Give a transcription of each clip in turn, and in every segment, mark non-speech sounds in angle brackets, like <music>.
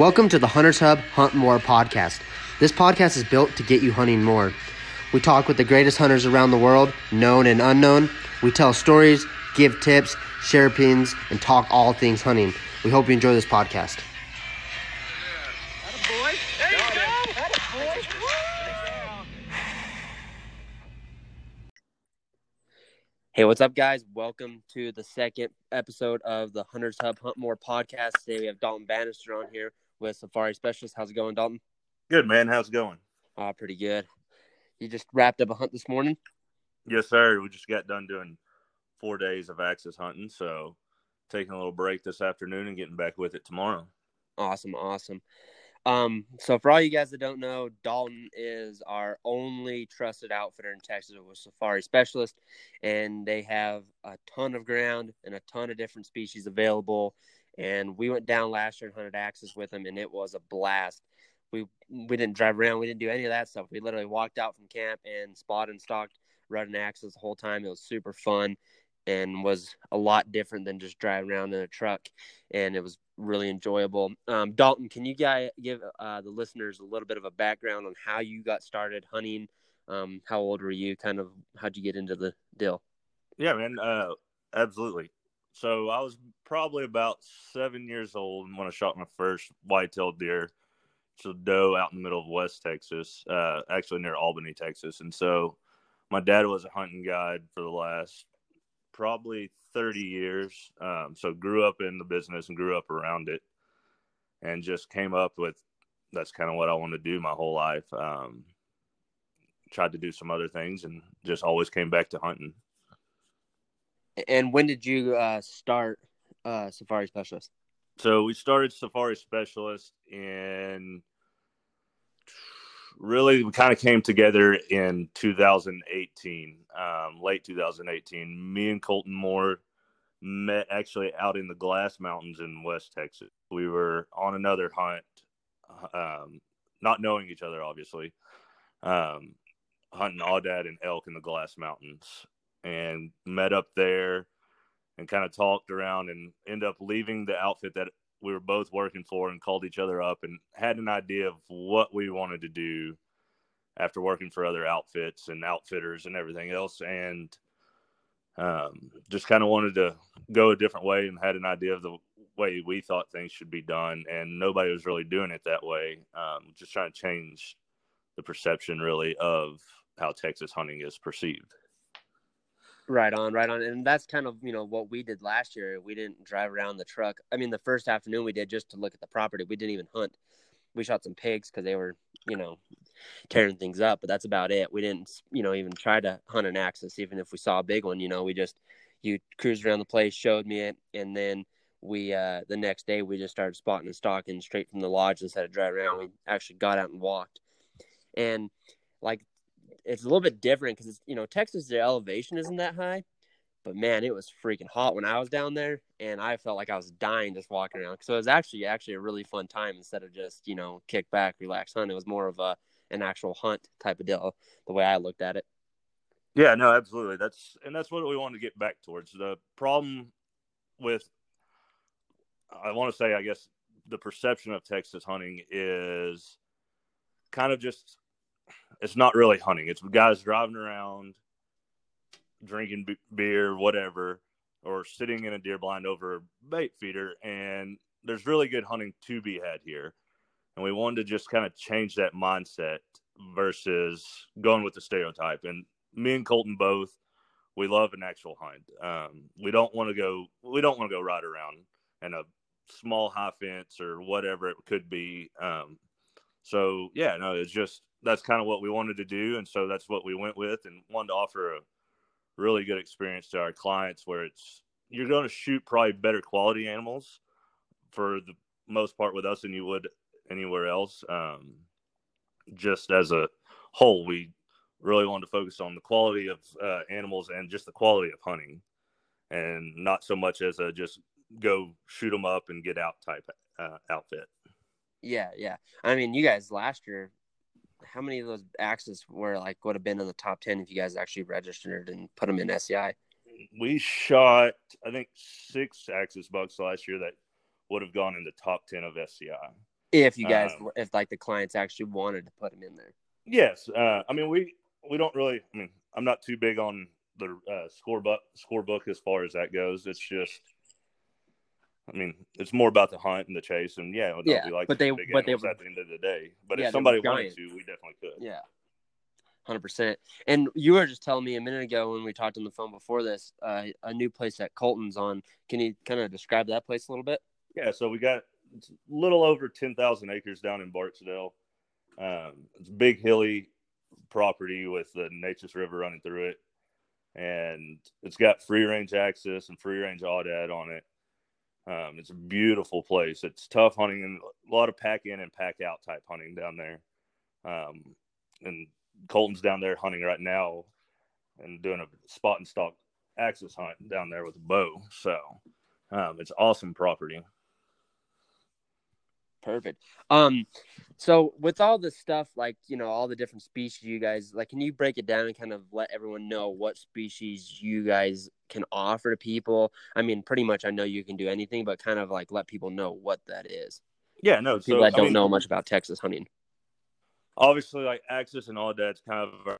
Welcome to the Hunters Hub Hunt More podcast. This podcast is built to get you hunting more. We talk with the greatest hunters around the world, known and unknown. We tell stories, give tips, share opinions, and talk all things hunting. We hope you enjoy this podcast. Hey, what's up, guys? Welcome to the second episode of the Hunters Hub Hunt More podcast. Today we have Dalton Bannister on here with Safari Specialist. How's it going, Dalton? Good, man. How's it going? Oh, pretty good. You just wrapped up a hunt this morning? Yes, sir. We just got done doing four days of axis hunting, so taking a little break this afternoon and getting back with it tomorrow. Awesome, awesome. Um, so for all you guys that don't know, Dalton is our only trusted outfitter in Texas with Safari Specialist, and they have a ton of ground and a ton of different species available. And we went down last year and hunted axis with them, and it was a blast. We we didn't drive around, we didn't do any of that stuff. We literally walked out from camp and spotted and stalked running axes the whole time. It was super fun and was a lot different than just driving around in a truck. And it was really enjoyable. Um, Dalton, can you guys give uh, the listeners a little bit of a background on how you got started hunting? Um, how old were you? Kind of how'd you get into the deal? Yeah, man. Uh, absolutely. So I was probably about seven years old when I shot my first white-tailed deer. It's a doe out in the middle of West Texas, uh, actually near Albany, Texas. And so my dad was a hunting guide for the last probably 30 years. Um, so grew up in the business and grew up around it and just came up with that's kind of what I want to do my whole life. Um, tried to do some other things and just always came back to hunting. And when did you uh, start uh, Safari Specialist? So we started Safari Specialist in really we kind of came together in 2018 um, late 2018 me and colton moore met actually out in the glass mountains in west texas. We were on another hunt um, not knowing each other obviously um, hunting aoudad and elk in the glass mountains and met up there and kind of talked around and ended up leaving the outfit that we were both working for and called each other up and had an idea of what we wanted to do after working for other outfits and outfitters and everything else. And um, just kind of wanted to go a different way and had an idea of the way we thought things should be done. And nobody was really doing it that way um, just trying to change the perception really of how texas hunting is perceived Right on, right on. And that's kind of, you know, what we did last year. We didn't drive around the truck. I mean, the first afternoon we did just to look at the property. We didn't even hunt. We shot some pigs because they were, you know, tearing things up, but that's about it. We didn't, you know, even try to hunt an axis, even if we saw a big one, you know, we just, you cruised around the place, showed me it. And then we, uh, the next day we just started spotting and stalking straight from the lodge instead of driving around. We actually got out and walked. And like it's a little bit different because you know Texas the elevation isn't that high, but man, it was freaking hot when I was down there, and I felt like I was dying just walking around. So it was actually actually a really fun time instead of just you know kick back, relax hunt. It was more of a an actual hunt type of deal, the way I looked at it. Yeah, no, absolutely. That's and that's what we want to get back towards. The problem with I want to say, I guess, the perception of Texas hunting is kind of just it's not really hunting. It's guys driving around, drinking beer, whatever, or sitting in a deer blind over a bait feeder. And there's really good hunting to be had here. And we wanted to just kind of change that mindset versus going with the stereotype. And me and Colton both, we love an actual hunt. Um, we don't want to go. We don't want to go ride around in a small high fence or whatever it could be. Um, so yeah, no, it's just that's kind of what we wanted to do, and so that's what we went with, and wanted to offer a really good experience to our clients where it's you're going to shoot probably better quality animals for the most part with us than you would anywhere else. Um, just as a whole, we really wanted to focus on the quality of uh, animals and just the quality of hunting, and not so much as a just go shoot them up and get out type uh, outfit. Yeah, yeah. I mean, you guys last year how many of those axes were like would have been in the top 10 if you guys actually registered and put them in SCI? We shot, I think, six axis bucks last year that would have gone in the top 10 of SCI. If you guys, um, if like the clients actually wanted to put them in there. Yes, uh, I mean we we don't really. I mean, I'm not too big on the uh, score book score book as far as that goes. It's just. I mean, it's more about the hunt and the chase, and yeah, yeah. Like but they, but they at the end of the day. But yeah, if somebody wanted to, we definitely could. Yeah, hundred percent. And you were just telling me a minute ago when we talked on the phone before this, uh, a new place at Colton's on. Can you kind of describe that place a little bit? Yeah, so we got a little over ten thousand acres down in Barksdale. Um, it's a big hilly property with the Nueces River running through it, and it's got free range axis and free range aoudad on it. Um, it's a beautiful place. It's tough hunting and a lot of pack in and pack out type hunting down there. Um, and Colton's down there hunting right now and doing a spot and stalk axis hunt down there with a bow. So um, it's awesome property. Perfect. Um, so with all the stuff, like you know, all the different species you guys like, can you break it down and kind of let everyone know what species you guys can offer to people? I mean, pretty much, I know you can do anything, but kind of like let people know what that is. Yeah, no, people so, that don't I mean, know much about Texas hunting. Obviously, like axis and all that's kind of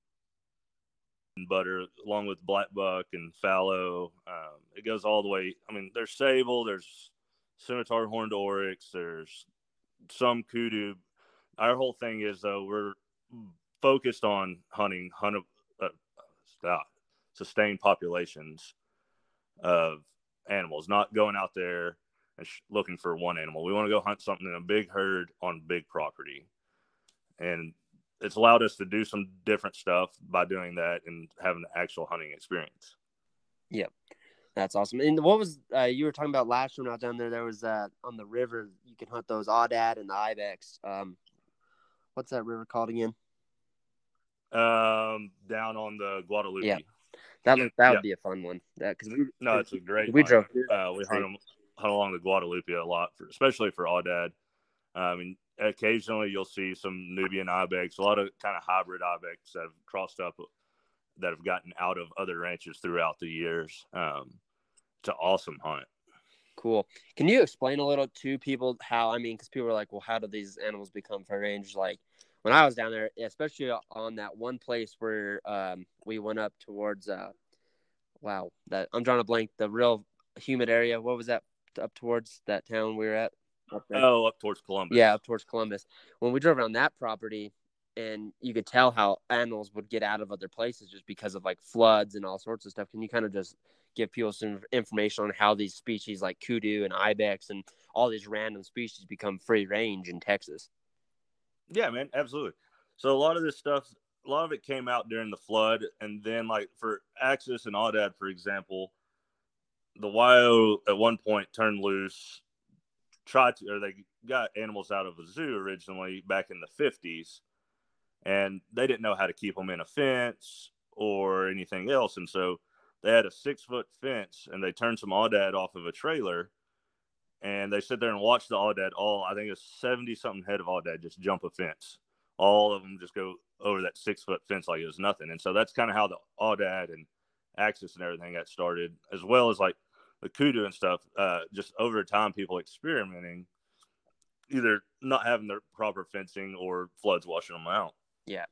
butter, along with black buck and fallow. Um, it goes all the way. I mean, there's sable, there's scimitar horned oryx, there's some kudu. Our whole thing is though we're focused on hunting hunt uh, uh, sustained populations of animals, not going out there and sh- looking for one animal. We want to go hunt something in a big herd on big property, and it's allowed us to do some different stuff by doing that and having the actual hunting experience. Yep. That's awesome. And what was uh, you were talking about last year when I was down there? There was uh, on the river you can hunt those aoudad and the ibex. Um, what's that river called again? Um, down on the Guadalupe. Yeah, that would, that would yeah. be a fun one. That because we no, it's a great. We drove. Uh, we hunt, them, hunt along the Guadalupe a lot, for, especially for aoudad. I mean, occasionally you'll see some Nubian ibex, a lot of kind of hybrid ibex that have crossed up that have gotten out of other ranches throughout the years. Um, it's an awesome hunt. Cool. Can you explain a little to people how? I mean, because people are like, "Well, how do these animals become free range?" Like when I was down there, especially on that one place where um, we went up towards, uh, wow, that I'm drawing a blank. The real humid area. What was that up towards that town we were at? Up oh, up towards Columbus. Yeah, up towards Columbus. When we drove around that property, and you could tell how animals would get out of other places just because of like floods and all sorts of stuff. Can you kind of just give people some information on how these species like kudu and ibex and all these random species become free range in Texas? Yeah, man, absolutely. So a lot of this stuff, a lot of it came out during the flood, and then like for axis and aoudad, for example, the WYO at one point turned loose, tried to, or they got animals out of a zoo originally back in the 50s and they didn't know how to keep them in a fence or anything else. And so they had a six foot fence and they turned some aoudad off of a trailer and they sit there and watch the aoudad all, I think it's 70 something head of aoudad just jump a fence. All of them just go over that six foot fence like it was nothing. And so that's kind of how the aoudad and axis and everything got started, as well as like the kudu and stuff. Uh, just over time, people experimenting, either not having their proper fencing or floods washing them out. Yeah.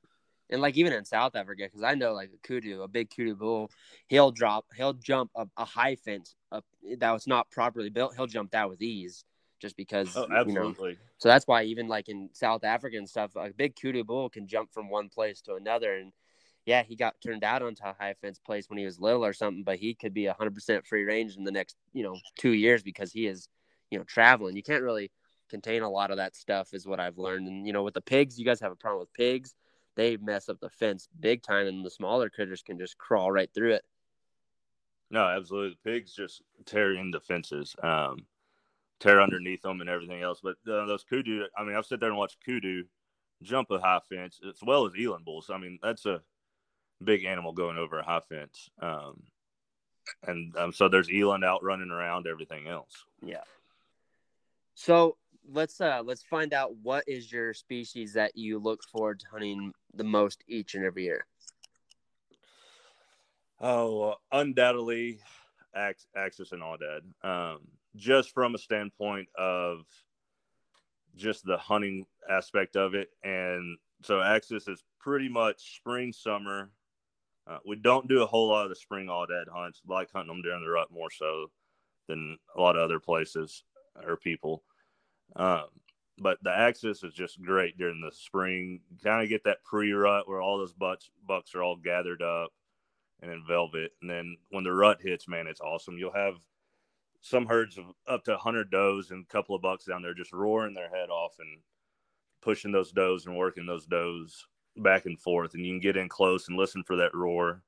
And like even in South Africa, because I know like a kudu, a big kudu bull, he'll drop, he'll jump a, a high fence up that was not properly built. He'll jump that with ease, just because. Oh, absolutely. You know, so that's why even like in South Africa and stuff, a big kudu bull can jump from one place to another. And yeah, he got turned out onto a high fence place when he was little or something, but he could be hundred percent free range in the next you know two years because he is you know traveling. You can't really contain a lot of that stuff, is what I've learned. And you know, with the pigs, you guys have a problem with pigs they mess up the fence big time, and the smaller critters can just crawl right through it. No, absolutely. The pigs just tear in the fences, um, tear underneath them, and everything else. But uh, those kudu, I mean, I've sat there and watched kudu jump a high fence as well as eland bulls. I mean, that's a big animal going over a high fence. Um, and um, so there's eland out running around, everything else. Yeah. So let's uh let's find out what is your species that you look forward to hunting the most each and every year. Oh, undoubtedly, Axis and Aoudad. Um, just from a standpoint of just the hunting aspect of it. And so Axis is pretty much spring, summer. Uh, we don't do a whole lot of the spring aoudad hunts, like hunting them during the rut more so than a lot of other places or people. Um, but the Axis is just great during the spring. Kind of get that pre-rut where all those bucks bucks are all gathered up and in velvet, and then when the rut hits, man, it's awesome. You'll have some herds of up to 100 does and a couple of bucks down there just roaring their head off and pushing those does and working those does back and forth and you can get in close and listen for that roar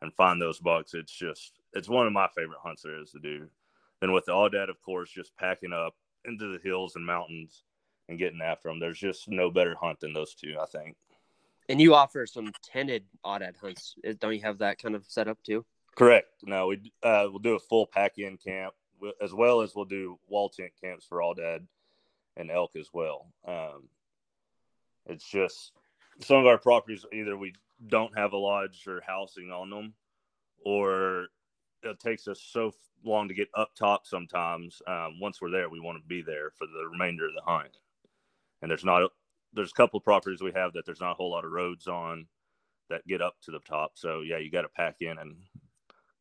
and find those bucks it's just it's one of my favorite hunts there is to do then with the aoudad of course just packing up into the hills and mountains and getting after them there's just no better hunt than those two i think. And you offer some tended aoudad hunts. Don't you have that kind of set up too? Correct. No we uh, we'll do a full pack in camp as well as we'll do wall tent camps for aoudad and elk as well. Um, it's just some of our properties either we don't have a lodge or housing on them, or it takes us so long to get up top sometimes. Um, once we're there, we want to be there for the remainder of the hunt. And there's not there's a couple of properties we have that there's not a whole lot of roads on that get up to the top. So yeah, you got to pack in and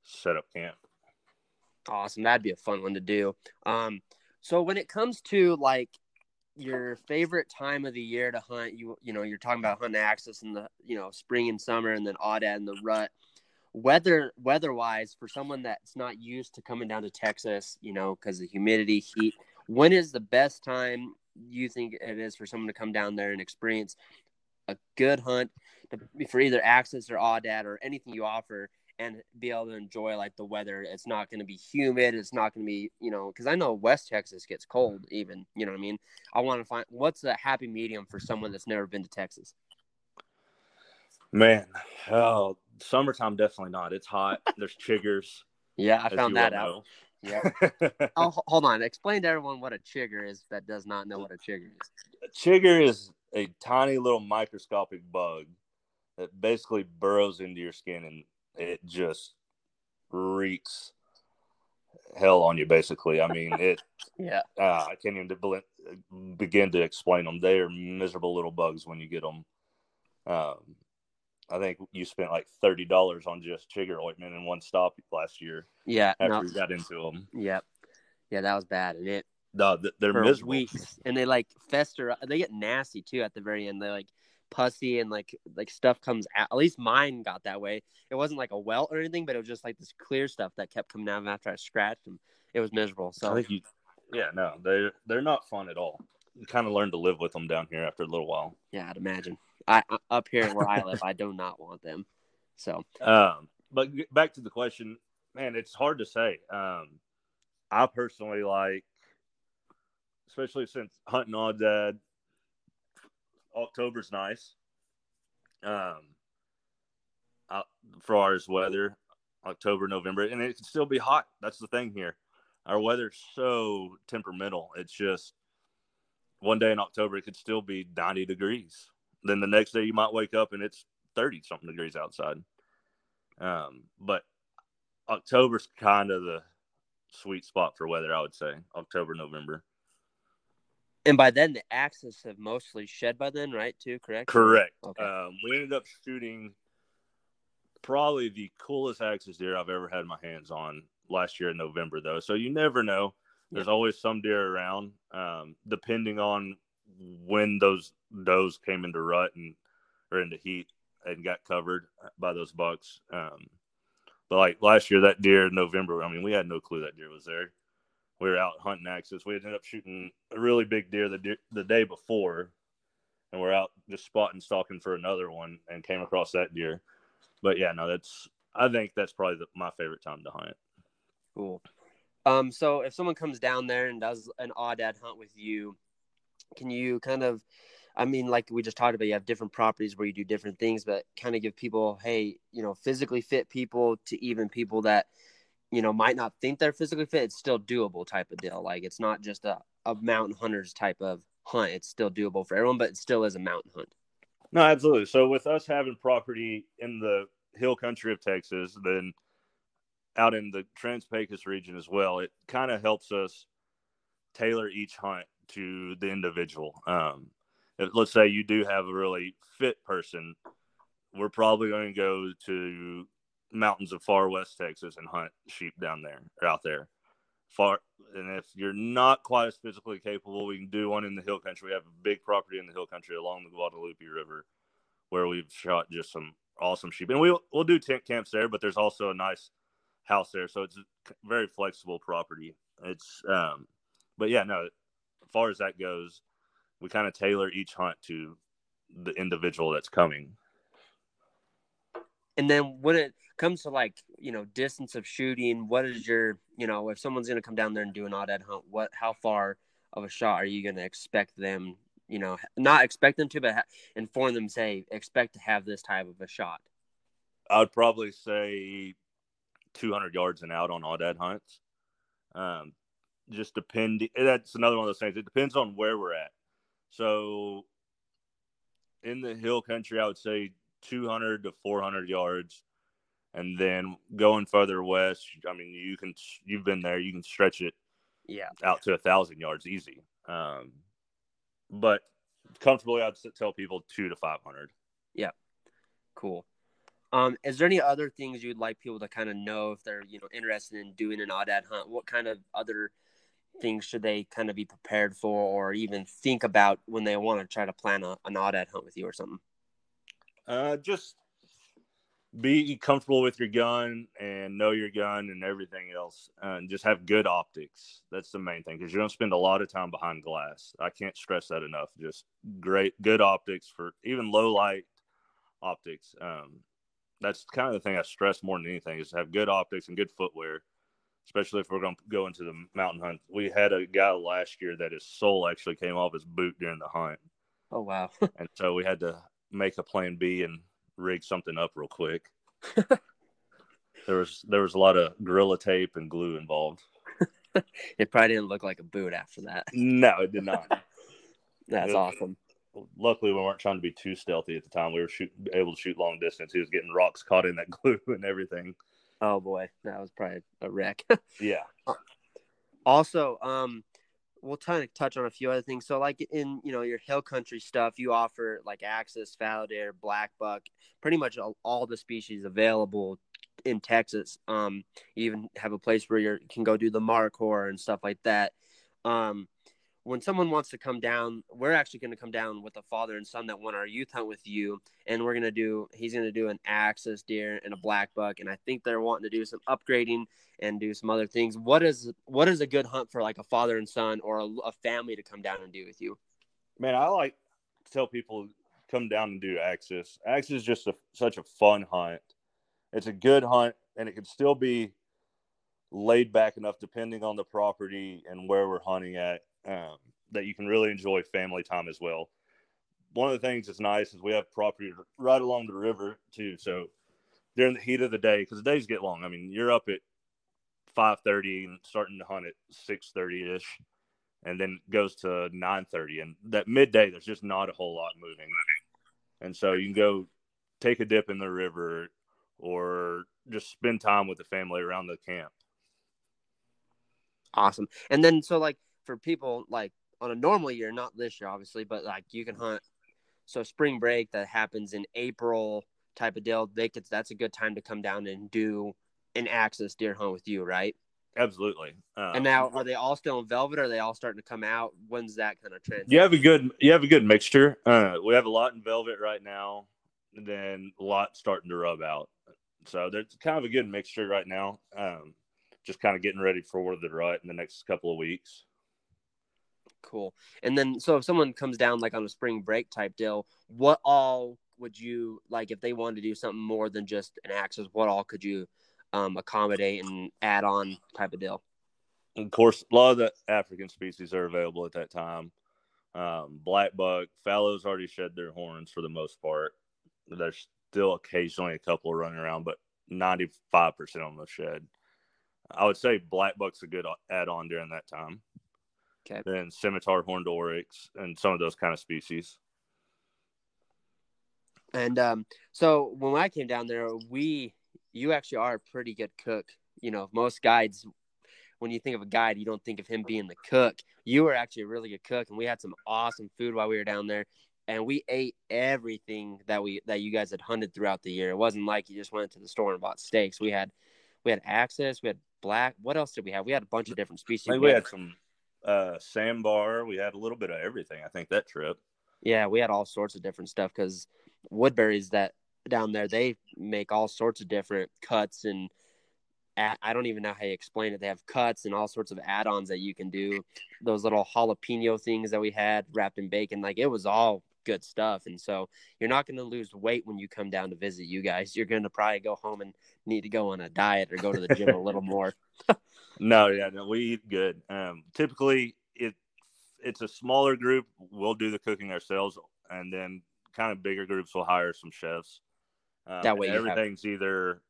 set up camp. Awesome, that'd be a fun one to do. Um, so when it comes to like your favorite time of the year to hunt you you know you're talking about hunting axis in the you know spring and summer and then aoudad and the rut weather weather wise for someone that's not used to coming down to texas you know because of humidity heat when is the best time you think it is for someone to come down there and experience a good hunt for either axis or aoudad or anything you offer and be able to enjoy like the weather. It's not going to be humid. It's not going to be, you know, because I know West Texas gets cold even. You know what I mean? I want to find what's the happy medium for someone that's never been to Texas. Man, oh, summertime definitely not. It's hot. There's chiggers. yeah, I found that out. Yeah. <laughs> oh, hold on. Explain to everyone what a chigger is that does not know what a chigger is. A chigger is a tiny little microscopic bug that basically burrows into your skin and it just wreaks hell on you basically i mean <laughs> it yeah uh, i can't even begin to explain them they are miserable little bugs when you get them um, i think you spent like $30 on just chigger ointment in one stop last year yeah after no. we got into them yep yeah that was bad and it no they're miserable weeks and they like fester they get nasty too at the very end they like pussy and like like stuff comes out. At least mine got that way. It wasn't like a welt or anything, but it was just like this clear stuff that kept coming out after I scratched them. It was miserable. So I think you, yeah, no, they're they're not fun at all. You kind of learn to live with them down here after a little while. Yeah, I'd imagine. I up here where I live, I do not want them. So, um, but back to the question, man, it's hard to say. Um, I personally like, especially since hunting aoudad October's nice. Um, for ours weather, October, November, and it can still be hot. That's the thing here. Our weather's so temperamental. It's just one day in October it could still be 90 degrees. Then the next day you might wake up and it's 30 something degrees outside. Um, but October's kind of the sweet spot for weather, I would say. October, November. And by then, the axes have mostly shed by then, right? Too correct. Correct. Okay. Um, we ended up shooting probably the coolest axis deer I've ever had my hands on last year in November, though. So you never know. There's yeah. always some deer around, um, depending on when those does came into rut and or into heat and got covered by those bucks. Um, but like last year, that deer in November, I mean, we had no clue that deer was there we were out hunting axis. We ended up shooting a really big deer the deer, the day before, and we're out just spotting stalking for another one and came across that deer. But yeah, no, that's I think that's probably the, my favorite time to hunt. Cool. Um, so if someone comes down there and does an odd aoudad hunt with you, can you kind of, I mean, like we just talked about, you have different properties where you do different things, but kind of give people, hey, you know, physically fit people to even people that you know, might not think they're physically fit, it's still doable type of deal. Like it's not just a, a mountain hunters type of hunt. It's still doable for everyone, but it still is a mountain hunt. No, absolutely. So with us having property in the hill country of Texas, then out in the Trans Pecos region as well, it kind of helps us tailor each hunt to the individual. Um, if, let's say you do have a really fit person, we're probably going to go to mountains of far west Texas and hunt sheep down there or out there. Far and if you're not quite as physically capable, we can do one in the hill country. We have a big property in the hill country along the Guadalupe River where we've shot just some awesome sheep. And we'll we'll do tent camps there, but there's also a nice house there, so it's a very flexible property. It's um but yeah, no, far as that goes, we kind of tailor each hunt to the individual that's coming. And then when it comes to like, you know, distance of shooting, what is your, you know, if someone's going to come down there and do an aoudad hunt, what, how far of a shot are you going to expect them, you know, not expect them to, but ha- inform them, say, expect to have this type of a shot? I would probably say 200 yards and out on aoudad hunts. Um, just depending, that's another one of those things. It depends on where we're at. So in the hill country, I would say 200 to 400 yards. And then going further west, I mean, you can, you've been there, you can stretch it yeah out to a thousand yards easy. Um, but comfortably, I'd tell people two to 500. Yeah. Cool. Um, is there any other things you'd like people to kind of know if they're, you know, interested in doing an aoudad hunt? What kind of other things should they kind of be prepared for or even think about when they want to try to plan a, an aoudad hunt with you or something? Uh, just be comfortable with your gun and know your gun and everything else, and just have good optics. That's the main thing because you're gonna spend a lot of time behind glass. I can't stress that enough. Just great, good optics for even low light optics. Um, that's kind of the thing I stress more than anything is have good optics and good footwear, especially if we're going to go into the mountain hunt. We had a guy last year that his sole actually came off his boot during the hunt. Oh wow! <laughs> and so we had to make a plan B and rig something up real quick. <laughs> there was there was a lot of gorilla tape and glue involved. <laughs> it probably didn't look like a boot after that. No, it did not. That's awesome. Luckily, we weren't trying to be too stealthy at the time. We were shoot, able to shoot long distance. He was getting rocks caught in that glue and everything. Oh boy, that was probably a wreck. <laughs> yeah. Also, um, we'll kind of touch on a few other things. So, like in you know your hill country stuff, you offer like Axis, deer, black buck, pretty much all, all the species available in Texas. Um, you even have a place where you can go do the Markhor and stuff like that. Um, when someone wants to come down, we're actually going to come down with a father and son that won our youth hunt with you, and we're going to do. He's going to do an axis deer and a black buck, and I think they're wanting to do some upgrading and do some other things. What is what is a good hunt for like a father and son or a, a family to come down and do with you? Man, I like to tell people come down and do axis. Axis is just a, such a fun hunt. It's a good hunt, and it can still be laid back enough depending on the property and where we're hunting at um, that you can really enjoy family time as well. One of the things that's nice is we have property right along the river too. So during the heat of the day, because the days get long. I mean, you're up at five thirty and starting to hunt at six thirty ish, and then goes to nine thirty. And that midday, there's just not a whole lot moving, and so you can go take a dip in the river or just spend time with the family around the camp. Awesome. And then so like for people like on a normal year, not this year obviously, but like you can hunt. So spring break that happens in April type of deal, they could that's a good time to come down and do an axis deer hunt with you, right? Absolutely. Um, and now, are they all still in velvet? Or are they all starting to come out? When's that kind of trend? You have a good, you have a good mixture. Uh, we have a lot in velvet right now, and then a lot starting to rub out. So there's kind of a good mixture right now. Um, just kind of getting ready for the rut in the next couple of weeks. Cool. And then, so if someone comes down like on a spring break type deal, what all would you like if they wanted to do something more than just an axis? What all could you um, accommodate and add on type of deal? Of course, a lot of the African species are available at that time. Um, black buck, fallows already shed their horns for the most part. There's still occasionally a couple running around, but 95% of them have shed. I would say black buck's a good add on during that time. Okay. Then scimitar horned oryx and some of those kind of species. And um, so when I came down there, we you actually are a pretty good cook. You know, most guides when you think of a guide, you don't think of him being the cook. You were actually a really good cook, and we had some awesome food while we were down there. And we ate everything that we that you guys had hunted throughout the year. It wasn't like you just went to the store and bought steaks. We had we had axis. We had black. What else did we have? We had a bunch of different species. we had some uh, sambar. We had a little bit of everything. I think that trip. Yeah, we had all sorts of different stuff because Woodbury's that down there they make all sorts of different cuts and I don't even know how you explain it. They have cuts and all sorts of add-ons that you can do. Those little jalapeno things that we had wrapped in bacon, like it was all good stuff. And so you're not going to lose weight when you come down to visit you guys. You're going to probably go home and need to go on a diet or go to the gym a little more. <laughs> no, yeah, no, we eat good. Um, typically, it it's a smaller group. We'll do the cooking ourselves, and then kind of bigger groups will hire some chefs. Um, that way, everything's have... either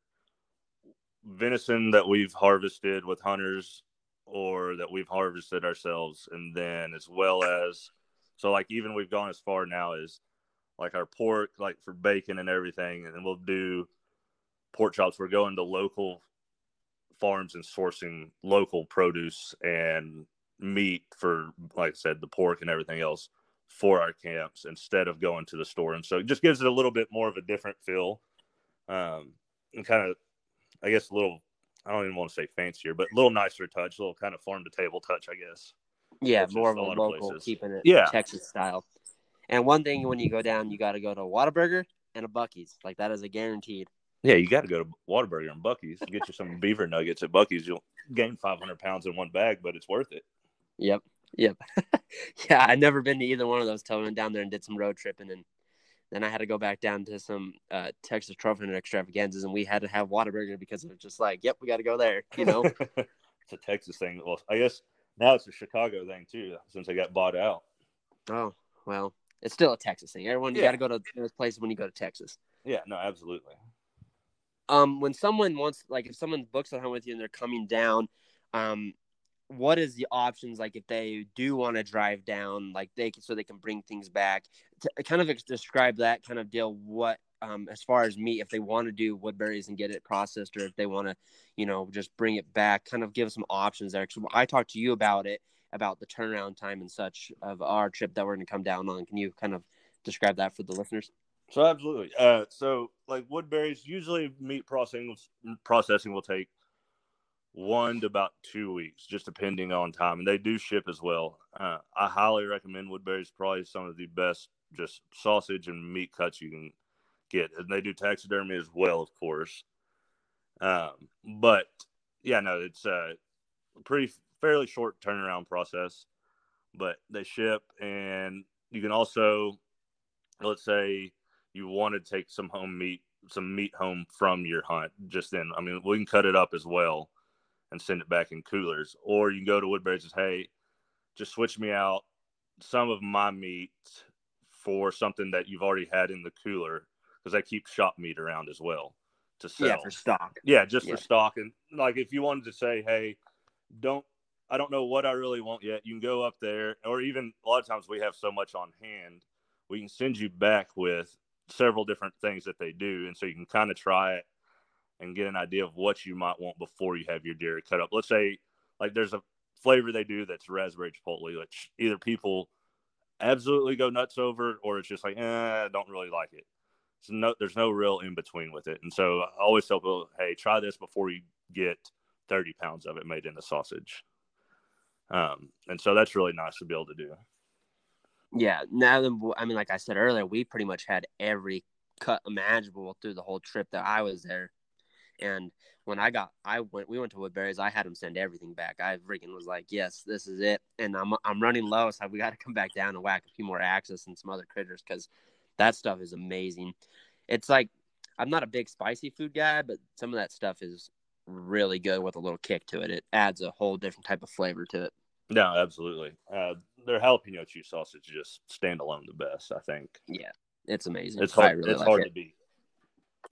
venison that we've harvested with hunters or that we've harvested ourselves, and then as well as so like even we've gone as far now as like our pork, like for bacon and everything, and we'll do pork chops. We're going to local farms and sourcing local produce and meat for, like I said, the pork and everything else for our camps instead of going to the store. And so it just gives it a little bit more of a different feel. Um, and kind of, I guess, a little, I don't even want to say fancier, but a little nicer touch, a little kind of farm to table touch, I guess. Yeah, more of a, a local, of keeping it yeah. Texas style. And one thing when you go down, you got to go to Whataburger and a Buc-ee's. Like that is a guaranteed. Yeah, you got to go to Whataburger and Buc-ee's. Get you some beaver nuggets at Buc-ee's. You'll gain 500 pounds in one bag, but it's worth it. Yep. Yep. <laughs> yeah, I've never been to either one of those till I went down there and did some road tripping. And then I had to go back down to some uh, Texas Trophy Hunter extravaganzas, and we had to have Whataburger because it was just like, yep, we got to go there, you know? <laughs> it's a Texas thing. Well, I guess now it's a Chicago thing too, since they got bought out. Oh, well, it's still a Texas thing. Everyone, you got to go to those places when you go to Texas. Yeah, no, absolutely. Um, when someone wants, like, if someone books a home with you and they're coming down, um, what is the options like if they do want to drive down like they so they can bring things back to kind of describe that kind of deal what um, as far as meat if they want to do Woodbury's and get it processed or if they want to you know just bring it back kind of give some options there because i talked to you about it about the turnaround time and such of our trip that we're going to come down on can you kind of describe that for the listeners so absolutely uh, so like Woodbury's usually meat processing processing will take one to about two weeks, just depending on time. And they do ship as well. Uh, I highly recommend Woodbury's probably some of the best just sausage and meat cuts you can get. And they do taxidermy as well, of course. Um, but yeah, no, it's a pretty fairly short turnaround process, but they ship and you can also, let's say you want to take some home meat, some meat home from your hunt just then. I mean, we can cut it up as well and send it back in coolers. Or you can go to Woodbury and say, hey, just switch me out some of my meat for something that you've already had in the cooler because I keep shop meat around as well to sell. Yeah, for stock. Yeah, just yeah. for stock. And like if you wanted to say, hey, don't I don't know what I really want yet, you can go up there or even a lot of times we have so much on hand, we can send you back with several different things that they do. And so you can kind of try it and get an idea of what you might want before you have your deer cut up. Let's say like there's a flavor they do that's raspberry chipotle, which either people absolutely go nuts over or it's just like, eh, I don't really like it. So no, there's no real in between with it. And so I always tell people, hey, try this before you get 30 pounds of it made into sausage. Um, and so that's really nice to be able to do. Yeah. Now, I mean, like I said earlier, we pretty much had every cut imaginable through the whole trip that I was there. And when I got, I went, we went to Woodbury's. I had them send everything back. I freaking was like, yes, this is it. And I'm, I'm running low, so we got to come back down and whack a few more axes and some other critters because that stuff is amazing. It's like I'm not a big spicy food guy, but some of that stuff is really good with a little kick to it. It adds a whole different type of flavor to it. No, absolutely. Uh, their jalapeno cheese sausage just stand alone the best, I think. Yeah, it's amazing. It's hard. Really it's like hard it. to beat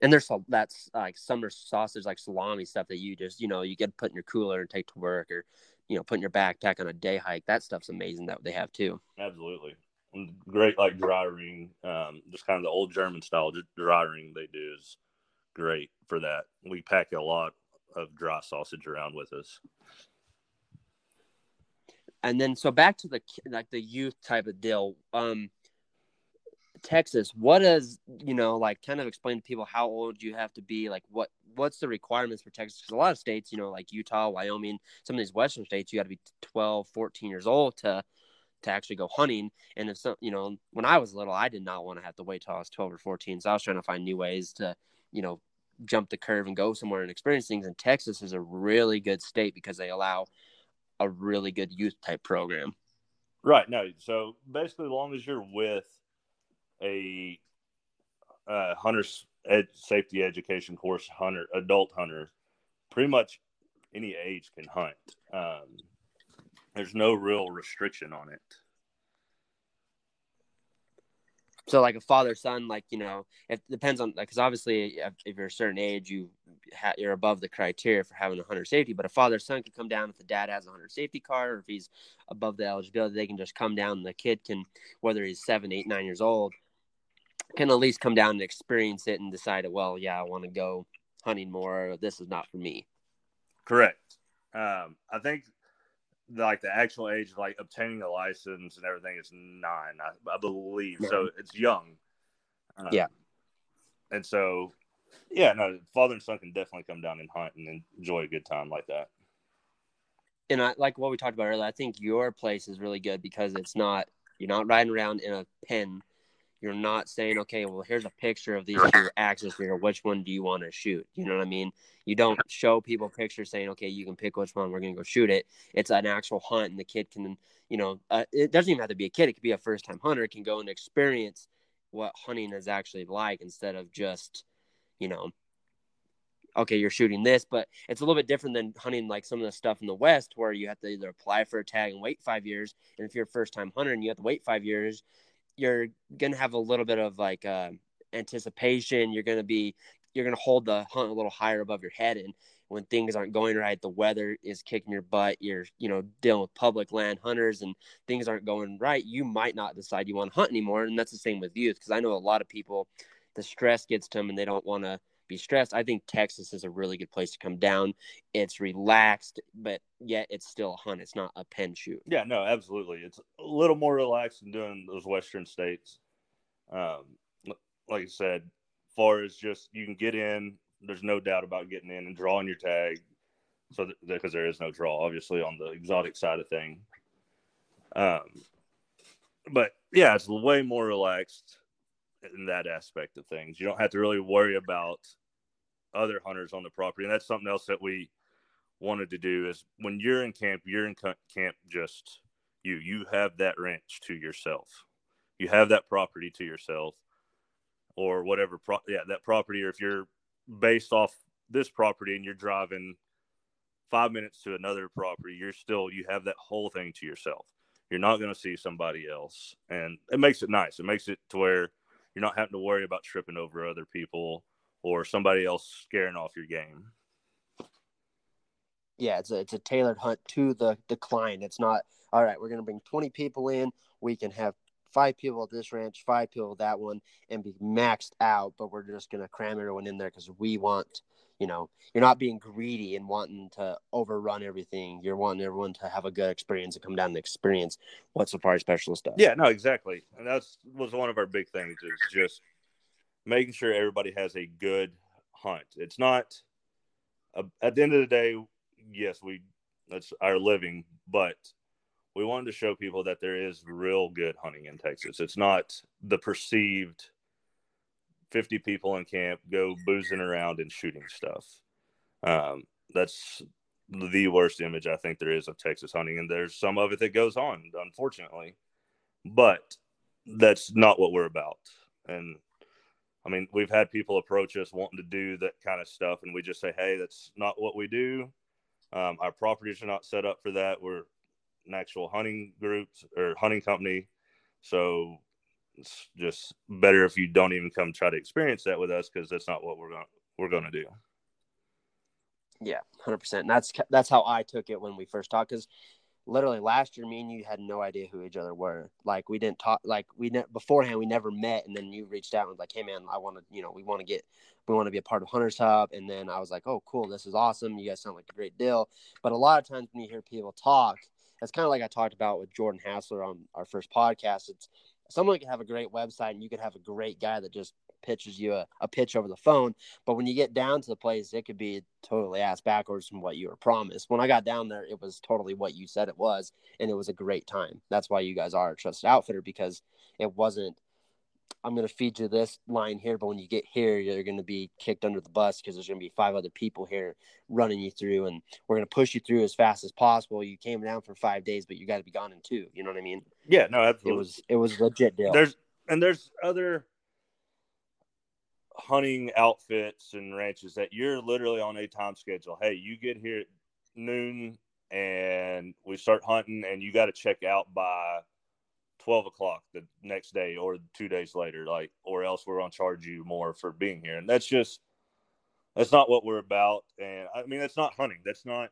and there's that's like summer sausage like salami stuff that you just you know you get put in your cooler and take to work or you know put in your backpack on a day hike that stuff's amazing that they have too absolutely great like dry ring um, just kind of the old german style dry ring they do is great for that we pack a lot of dry sausage around with us and then so back to the like the youth type of deal. Um, Texas, what does you know like kind of explain to people how old you have to be? Like what what's the requirements for Texas? Because a lot of states, you know, like Utah, Wyoming, some of these western states, you got to be 12, 14 years old to to actually go hunting. And if some, you know, when I was little, I did not want to have to wait till I was 12 or 14. So I was trying to find new ways to, you know, jump the curve and go somewhere and experience things. And Texas is a really good state because they allow a really good youth type program. Right. No. So basically, as long as you're with a uh, hunter's ed- safety education course hunter, adult hunter, pretty much any age can hunt. Um, there's no real restriction on it. So, like a father son, like you know, it depends on because obviously, if, if, you're a certain age, you ha- you're above the criteria for having a hunter safety. But a father son can come down if the dad has a hunter safety card, or if he's above the eligibility, they can just come down. The kid can, whether he's seven, eight, nine years old, can at least come down and experience it and decide, well, yeah, I want to go hunting more. This is not for me. Correct. Um, I think like the actual age of like obtaining a license and everything is nine, I, I believe. So it's young. Um, yeah. And so, yeah, no, father and son can definitely come down and hunt and enjoy a good time like that. And I like what we talked about earlier. I think your place is really good because it's not you're not riding around in a pen you're not saying, okay, well, here's a picture of these two axes here. Which one do you want to shoot? You know what I mean? You don't show people pictures saying, okay, you can pick which one. We're going to go shoot it. It's an actual hunt, and the kid can, you know, uh, it doesn't even have to be a kid. It could be a first time hunter. It can go and experience what hunting is actually like instead of just, you know, okay, you're shooting this, but it's a little bit different than hunting like some of the stuff in the West where you have to either apply for a tag and wait five years. And if you're a first time hunter and you have to wait five years, you're gonna have a little bit of like uh, anticipation. You're gonna be you're gonna hold the hunt a little higher above your head, and when things aren't going right, the weather is kicking your butt. You're you know dealing with public land hunters, and things aren't going right. You might not decide you want to hunt anymore, and that's the same with youth because I know a lot of people, the stress gets to them, and they don't want to be stressed. I think Texas is a really good place to come down. It's relaxed, but yet it's still a hunt. It's not a pen shoot. Yeah, no, absolutely. It's a little more relaxed than doing those Western states. Um, like I said, far as just you can get in, there's no doubt about getting in and drawing your tag. So because there is no draw, obviously, on the exotic side of thing. Um, but yeah, it's way more relaxed in that aspect of things. You don't have to really worry about other hunters on the property, and that's something else that we wanted to do. Is when you're in camp, you're in camp just you. You have that ranch to yourself. You have that property to yourself, or whatever. Pro- yeah, that property. Or if you're based off this property and you're driving five minutes to another property, you're still you have that whole thing to yourself. You're not going to see somebody else, and it makes it nice. It makes it to where you're not having to worry about tripping over other people or somebody else scaring off your game. Yeah, it's a it's a tailored hunt to the the client. It's not all right. We're gonna bring 20 people in. We can have five people at this ranch, five people at that one, and be maxed out. But we're just gonna cram everyone in there because we want you know, you're not being greedy and wanting to overrun everything. You're wanting everyone to have a good experience and come down and experience what Safari Specialist does. Yeah, no, exactly. And that's was one of our big things is just making sure everybody has a good hunt. It's not uh, at the end of the day, yes, we that's our living, but we wanted to show people that there is real good hunting in Texas. It's not the perceived 50 people in camp go boozing around and shooting stuff. Um, that's the worst image I think there is of Texas hunting. And there's some of it that goes on, unfortunately. But that's not what we're about. And I mean, we've had people approach us wanting to do that kind of stuff, and we just say, hey, that's not what we do. Um, our properties are not set up for that. We're an actual hunting group or hunting company. So it's just better if you don't even come try to experience that with us because that's not what we're going we're going to do. Yeah, hundred percent. That's that's how I took it when we first talked. Because literally last year, me and you had no idea who each other were. Like we didn't talk. Like we ne- beforehand, we never met. And then you reached out and was like, "Hey, man, I want to, you know, we want to get, we want to be a part of Hunters Hub." And then I was like, "Oh, cool, this is awesome. You guys sound like a great deal." But a lot of times when you hear people talk, it's kind of like I talked about with Jordan Hassler on our first podcast. It's someone can have a great website and you could have a great guy that just pitches you a, a pitch over the phone. But when you get down to the place, it could be totally ass backwards from what you were promised. When I got down there, it was totally what you said it was, and it was a great time. That's why you guys are a trusted outfitter because it wasn't I'm going to feed you this line here, but when you get here, you're going to be kicked under the bus because there's going to be five other people here running you through, and we're going to push you through as fast as possible. You came down for five days, but you got to be gone in two. You know what I mean? Yeah, no, absolutely. It was it was legit deal. There's and there's other hunting outfits and ranches that you're literally on a time schedule. Hey, you get here at noon and we start hunting, and you got to check out by 12 o'clock the next day or two days later like or else we're going to charge you more for being here. And that's just that's not what we're about. And i mean that's not hunting. That's not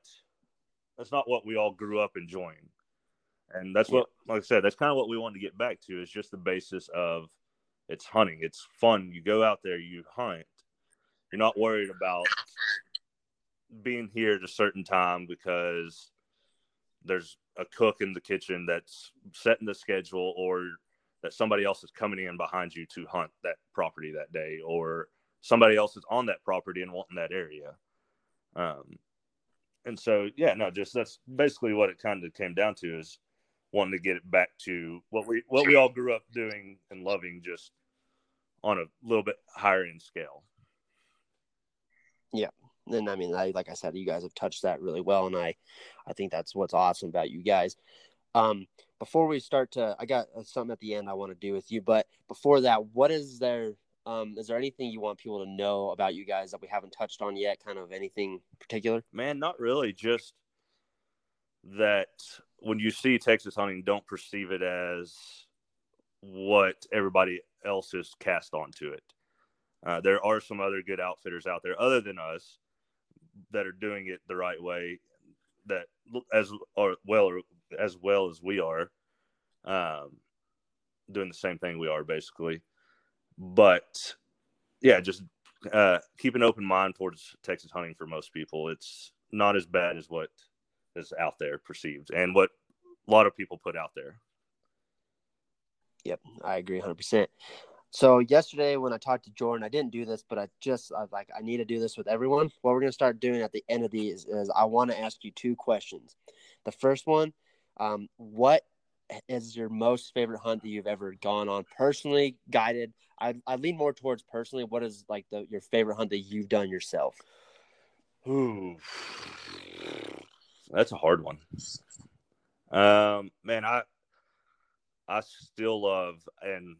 that's not what we all grew up enjoying. And that's what like i said that's kind of what we want to get back to is just the basis of it's hunting. It's fun. You go out there you hunt. You're not worried about being here at a certain time because there's a cook in the kitchen that's setting the schedule or that somebody else is coming in behind you to hunt that property that day or somebody else is on that property and wanting that area. Um and so yeah no just that's basically what it kind of came down to is wanting to get it back to what we what we all grew up doing and loving just on a little bit higher end scale. Yeah and I mean, I, like I said, you guys have touched that really well, and I, I think that's what's awesome about you guys. Um, before we start to, I got something at the end I want to do with you, but before that, what is there? Um, is there anything you want people to know about you guys that we haven't touched on yet? Kind of anything particular? Man, not really. Just that when you see Texas hunting, don't perceive it as what everybody else is cast onto it. Uh, there are some other good outfitters out there other than us that are doing it the right way that as or well or as well as we are um, doing the same thing we are basically. But yeah just uh, keep an open mind towards texas hunting for most people. It's not as bad as what is out there perceived and what a lot of people put out there. Yep i agree 100% so yesterday when I talked to Jordan, I didn't do this, but I just I like I need to do this with everyone. What we're gonna start doing at the end of these is I want to ask you two questions. The first one, um, what is your most favorite hunt that you've ever gone on personally guided? I I lean more towards personally. What is like the your favorite hunt that you've done yourself? Ooh, that's a hard one. Um, man, I I still love and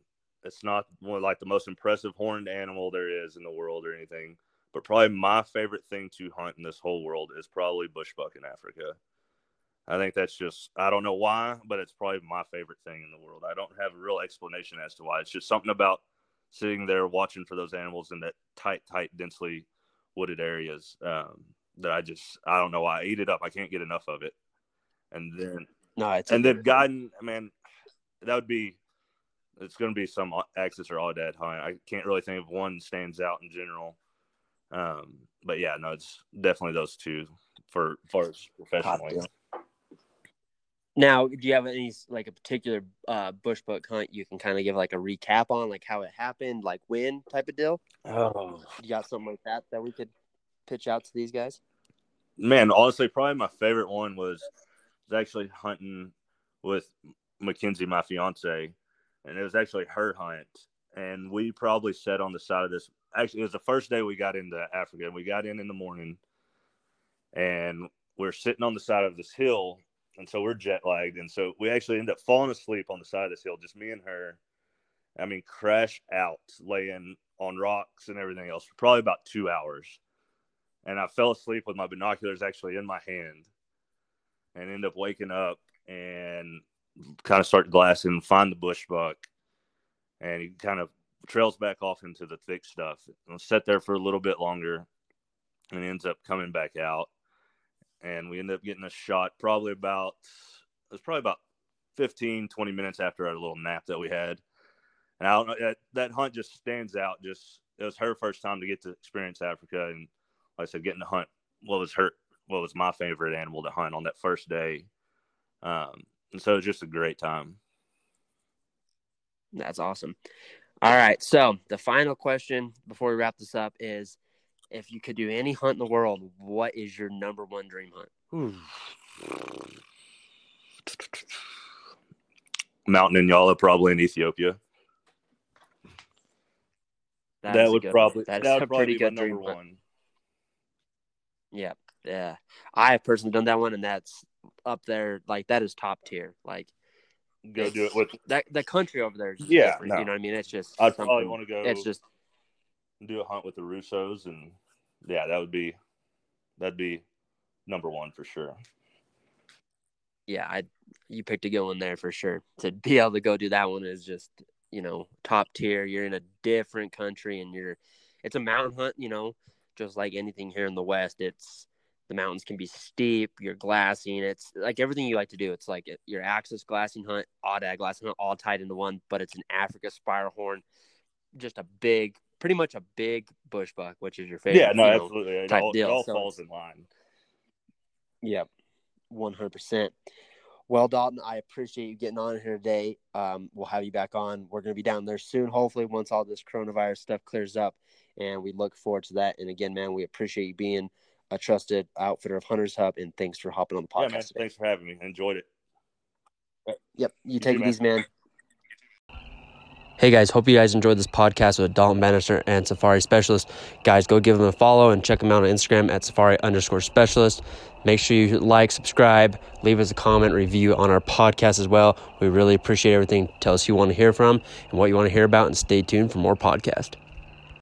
it's not one like the most impressive horned animal there is in the world or anything. But probably my favorite thing to hunt in this whole world is probably bushbuck in Africa. I think that's just I don't know why, but it's probably my favorite thing in the world. I don't have a real explanation as to why. It's just something about sitting there watching for those animals in that tight, tight, densely wooded areas um, that I just I don't know why I eat it up. I can't get enough of it. And then no, it's and then guiding. I mean, that would be it's going to be some axis or aoudad hunt. I can't really think of one stands out in general. Um, but yeah, no, it's definitely those two for far as professionally. Now, do you have any like a particular uh, bushbuck hunt you can kind of give like a recap on, like how it happened, like when type of deal? Oh, you got something like that that we could pitch out to these guys? Man, honestly, probably my favorite one was was actually hunting with Mackenzie, my fiance and it was actually her hunt. And we probably sat on the side of this. Actually, it was the first day we got into Africa. And we got in in the morning, and we're sitting on the side of this hill, and so we're jet lagged, and so we actually end up falling asleep on the side of this hill, just me and her. I mean, crash out, laying on rocks and everything else for probably about two hours. And I fell asleep with my binoculars actually in my hand, and end up waking up and kind of start glassing, find the bush buck, and he kind of trails back off into the thick stuff and sit there for a little bit longer and ends up coming back out. And we end up getting a shot probably about, it was probably about 15, 20 minutes after our little nap that we had. And I don't know, that, that hunt just stands out. Just, it was her first time to get to experience Africa. And like I said, getting to hunt what was her, what was my favorite animal to hunt on that first day Um, and so it's just a great time. That's awesome. All right. So the final question before we wrap this up is if you could do any hunt in the world, what is your number one dream hunt? Mountain Nyala, probably in Ethiopia. That, that would probably that, that would probably be good number one. Hunt. Yeah, yeah. I have personally done that one, and that's up there. Like that is top tier. Like go do it with that the country over there. yeah, no. you know what I mean. It's just I'd probably want to go. It's just do a hunt with the Russos, and yeah, that would be that'd be number one for sure. Yeah, I you picked a good one there for sure. To be able to go do that one is just you know top tier. You're in a different country, and you're it's a mountain hunt. You know, just like anything here in the West, it's the mountains can be steep. You're glassing. It's like everything you like to do. It's like your axis glassing hunt, aoudad glassing hunt, all tied into one. But it's an Africa spiral horn, just a big, pretty much a big bush buck, which is your favorite. Yeah, no, absolutely. It all, it all so, falls in line. Yep, one hundred percent. Well, Dalton, I appreciate you getting on here today. Um, we'll have you back on. We're going to be down there soon, hopefully, once all this coronavirus stuff clears up. And we look forward to that. And again, man, we appreciate you being a trusted outfitter of Hunters Hub. And thanks for hopping on the podcast. Yeah, man. Thanks for having me. I enjoyed it. Yep. You, you take these, man. Hey guys, hope you guys enjoyed this podcast with Dalton Bannister and Safari Specialist. Guys, go give them a follow and check them out on Instagram at Safari underscore specialist. Make sure you like, subscribe, leave us a comment, review on our podcast as well. We really appreciate everything. Tell us who you want to hear from and what you want to hear about, and stay tuned for more podcast.